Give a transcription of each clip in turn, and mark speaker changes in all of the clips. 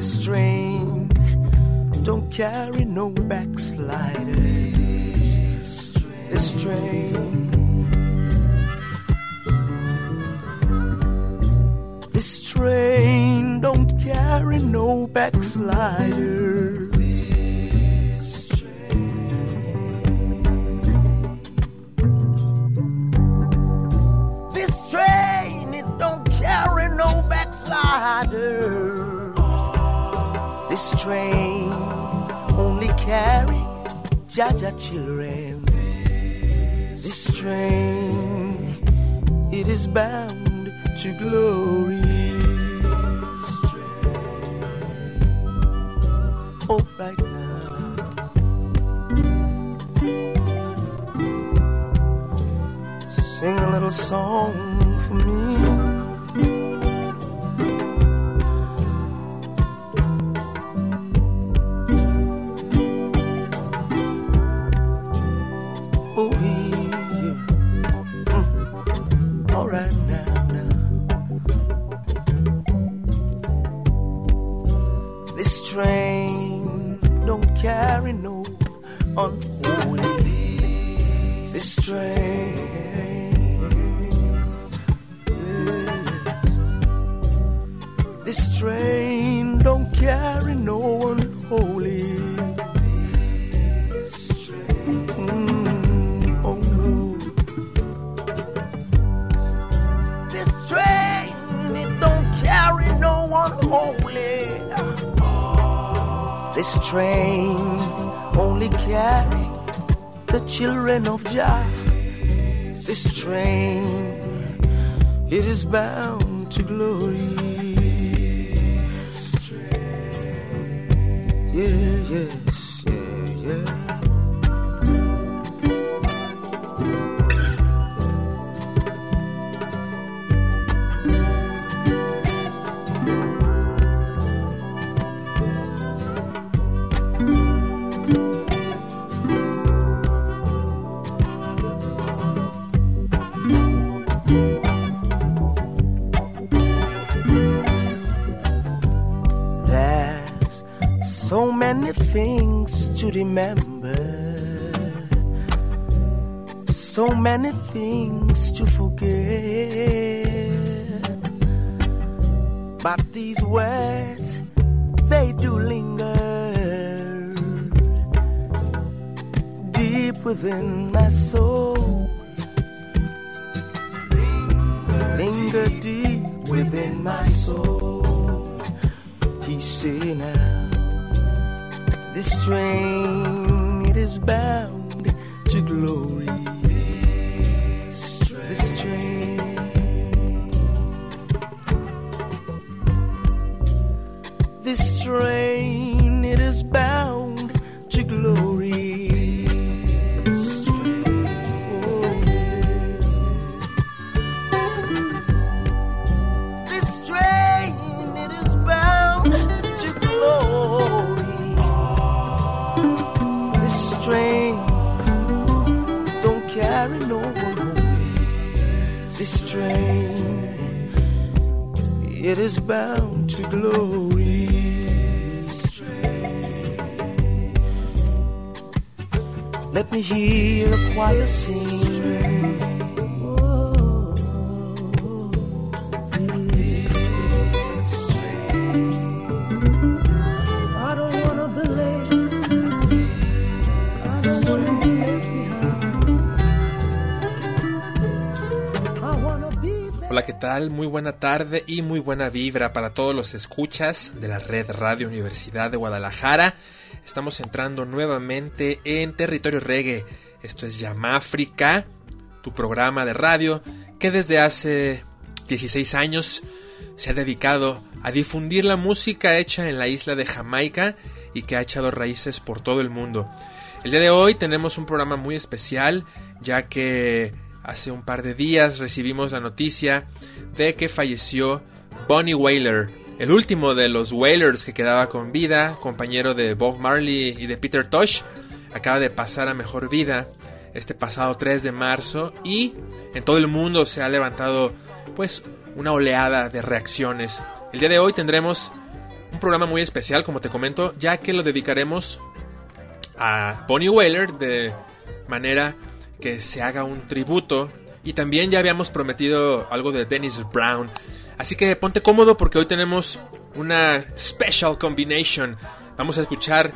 Speaker 1: strain. Don't carry no backsliders. It's This train don't carry no backsliders. this train only carry Jah Jah children. This train, it is bound to glory. back. remember so many things to forget. But these words, they do linger deep within
Speaker 2: Muy buena tarde y muy buena vibra para todos los escuchas de la red Radio Universidad de Guadalajara. Estamos entrando nuevamente en territorio reggae. Esto es Yamáfrica, tu programa de radio que desde hace 16 años se ha dedicado a difundir la música hecha en la isla de Jamaica y que ha echado raíces por todo el mundo. El día de hoy tenemos un programa muy especial ya que Hace un par de días recibimos la noticia de que falleció Bonnie Whaler, el último de los Whalers que quedaba con vida, compañero de Bob Marley y de Peter Tosh. Acaba de pasar a mejor vida este pasado 3 de marzo y en todo el mundo se ha levantado pues una oleada de reacciones. El día de hoy tendremos un programa muy especial, como te comento, ya que lo dedicaremos a Bonnie Whaler de manera que se haga un tributo. Y también ya habíamos prometido algo de Dennis Brown. Así que ponte cómodo porque hoy tenemos una special combination. Vamos a escuchar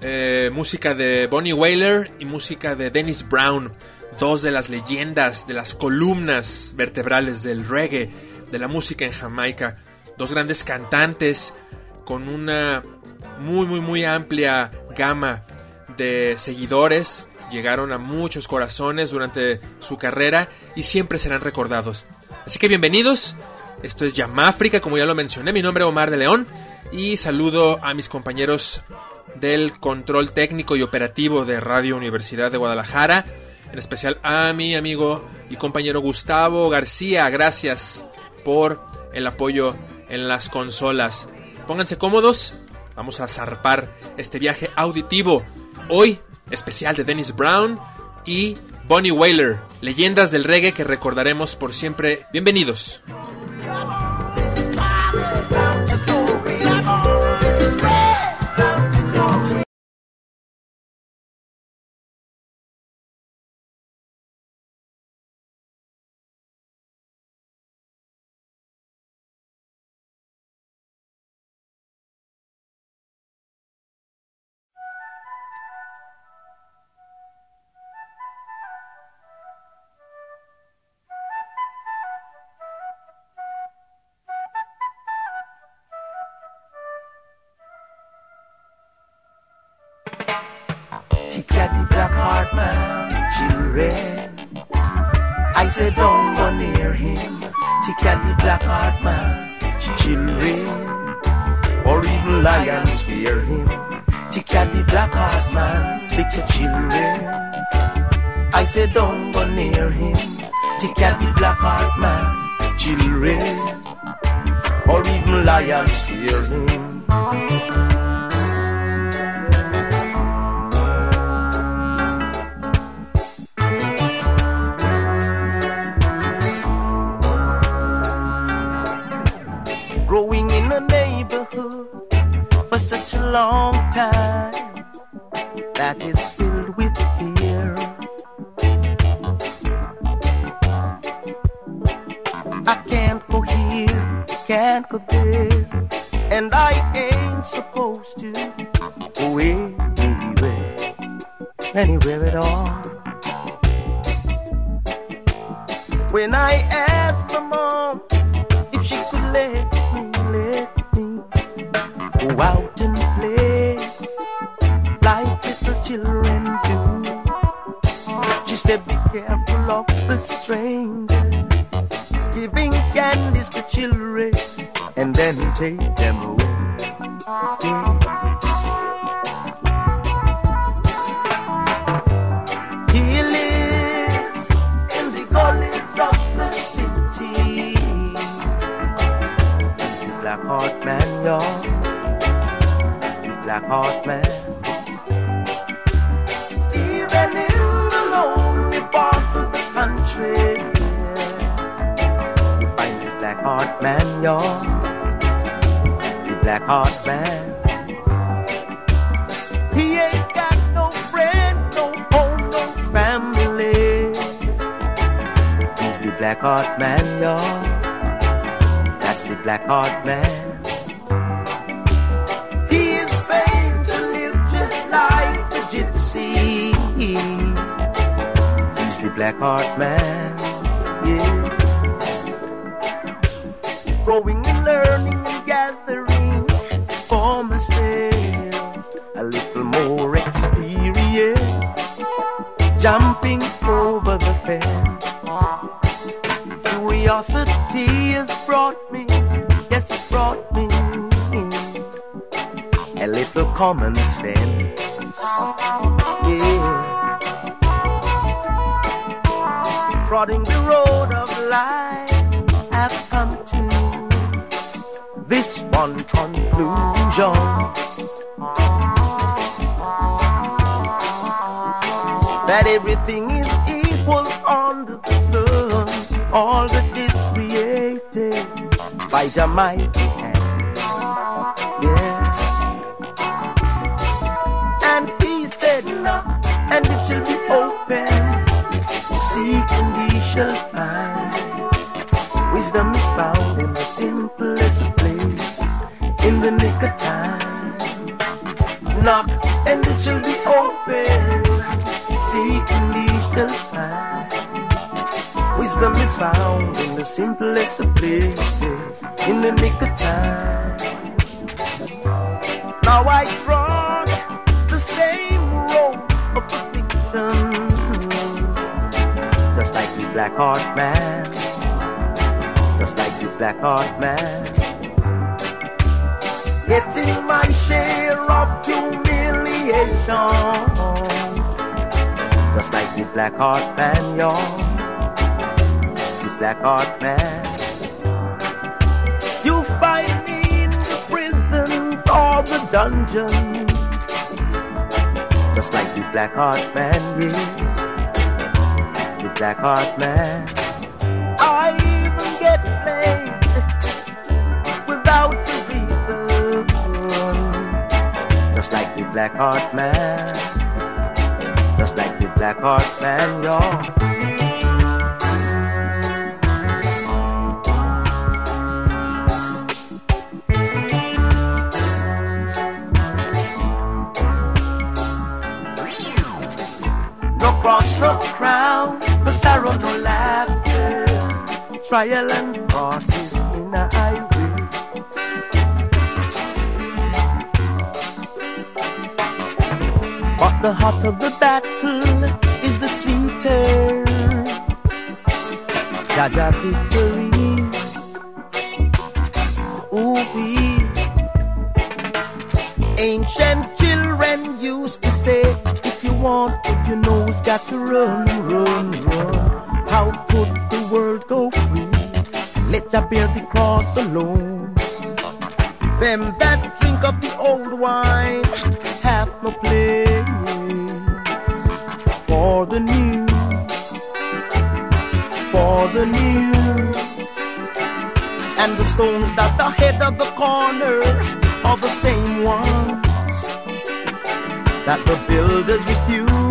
Speaker 2: eh, música de Bonnie Whaler y música de Dennis Brown. Dos de las leyendas, de las columnas vertebrales del reggae, de la música en Jamaica. Dos grandes cantantes con una muy, muy, muy amplia gama de seguidores llegaron a muchos corazones durante su carrera y siempre serán recordados. Así que bienvenidos, esto es Yamáfrica, como ya lo mencioné, mi nombre es Omar de León y saludo a mis compañeros del control técnico y operativo de Radio Universidad de Guadalajara, en especial a mi amigo y compañero Gustavo García, gracias por el apoyo en las consolas. Pónganse cómodos, vamos a zarpar este viaje auditivo. Hoy especial de Dennis Brown y Bonnie Whaler, leyendas del reggae que recordaremos por siempre. Bienvenidos.
Speaker 1: Say don't go near him. She can be black heart man, children, or even lions fear him. She can be black heart man, little children. I said, don't go near him. She can be black heart man, children, or even lions fear him. heart man, y'all. You black heart man. Even in the lonely parts of the country, you find the black heart man, y'all. The black heart man. Black heart man, y'all. That's the black heart man. He is to live just like the gypsy. He's the black heart man, yeah. Growing Has brought me, yes, it brought me a little common sense. The mighty hand. Yeah. And he said, Knock, and it shall be open. Seek and ye shall find. Wisdom is found in the simplest place, in the nick of time. Knock, and it shall be open. Seek and ye shall find. Wisdom is found the simplest of places, in the nick of time. Now I trod the same road of affliction, just like the black heart man, just like the black heart man. Getting my share of humiliation, just like the black heart man, y'all. Black heart man. You find me in the prisons or the dungeons, just like the black heart man, yeah. The black heart man. I even get played without a reason, just like the black heart man, just like the black heart man, y'all. Trial and crosses in a highway. But the hotter the battle is the sweeter. Jaja new, for the new. And the stones that the head of the corner are the same ones that the builders refuse.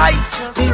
Speaker 1: Righteous,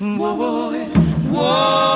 Speaker 1: Whoa, whoa, whoa.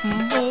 Speaker 1: Pit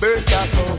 Speaker 3: Roberta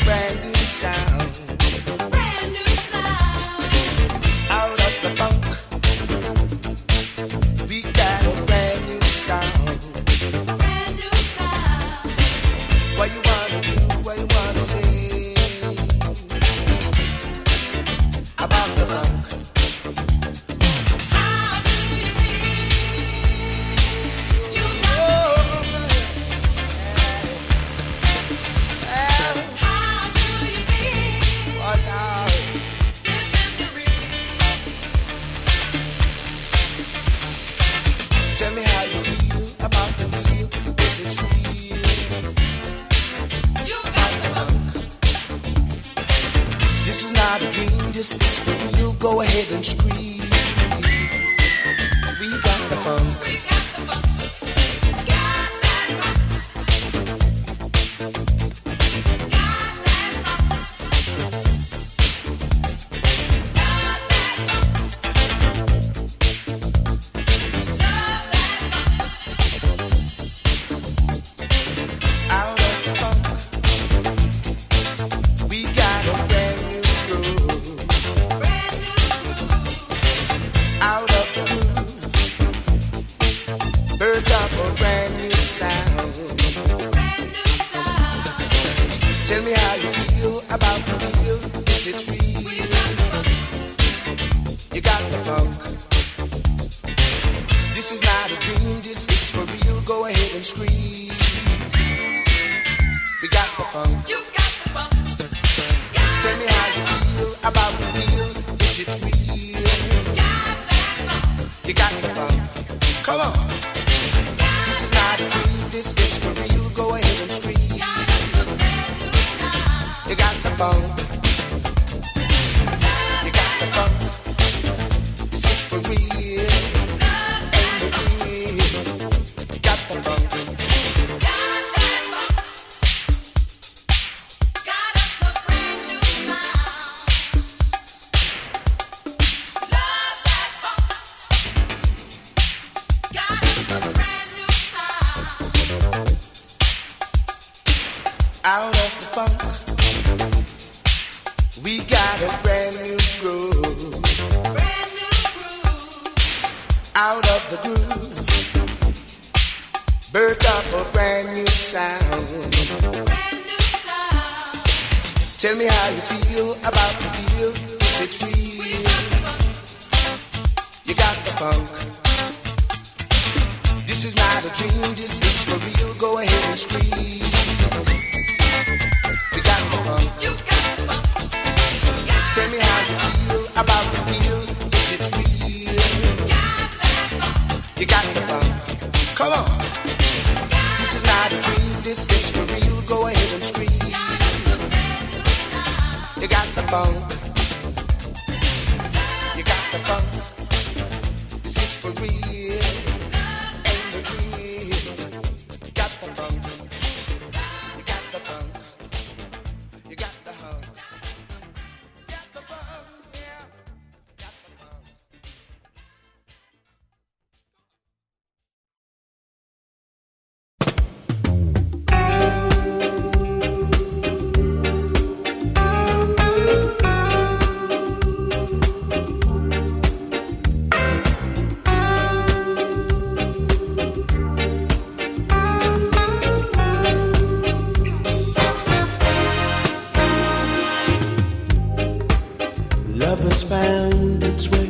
Speaker 3: its way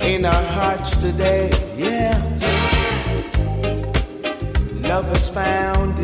Speaker 3: in our hearts today. Yeah, love has found.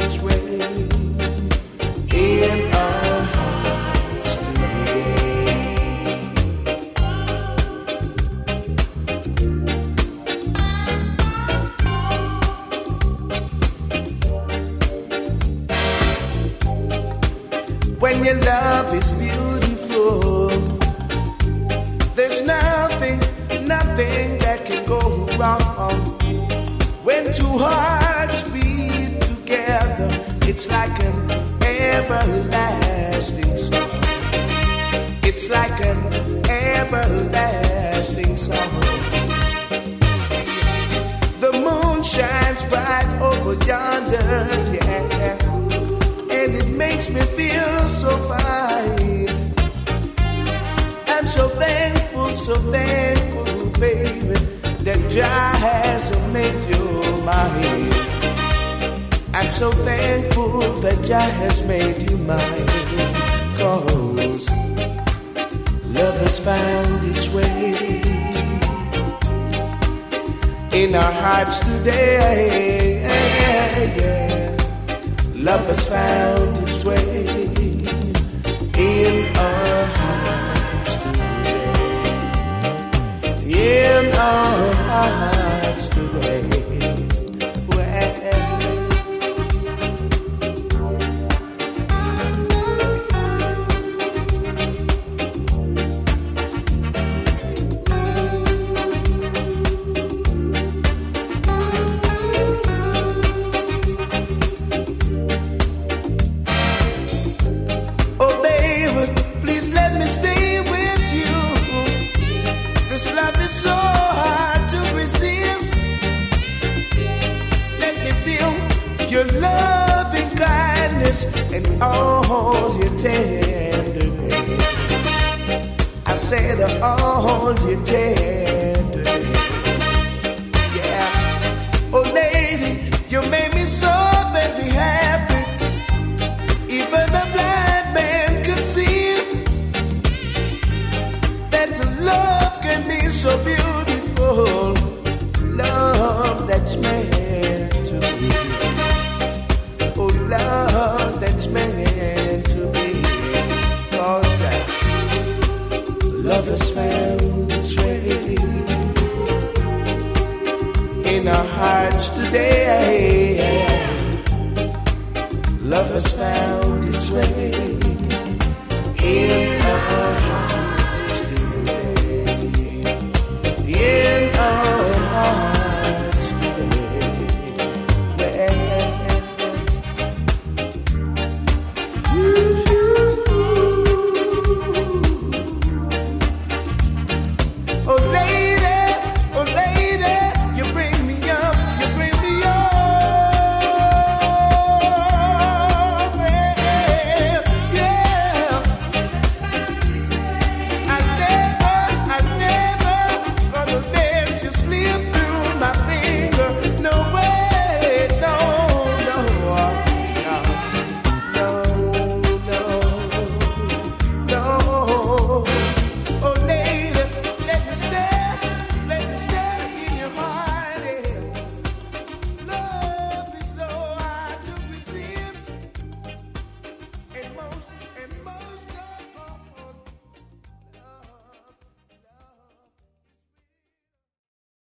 Speaker 3: Oh, all your tenderness. I said oh, hold you tenderness.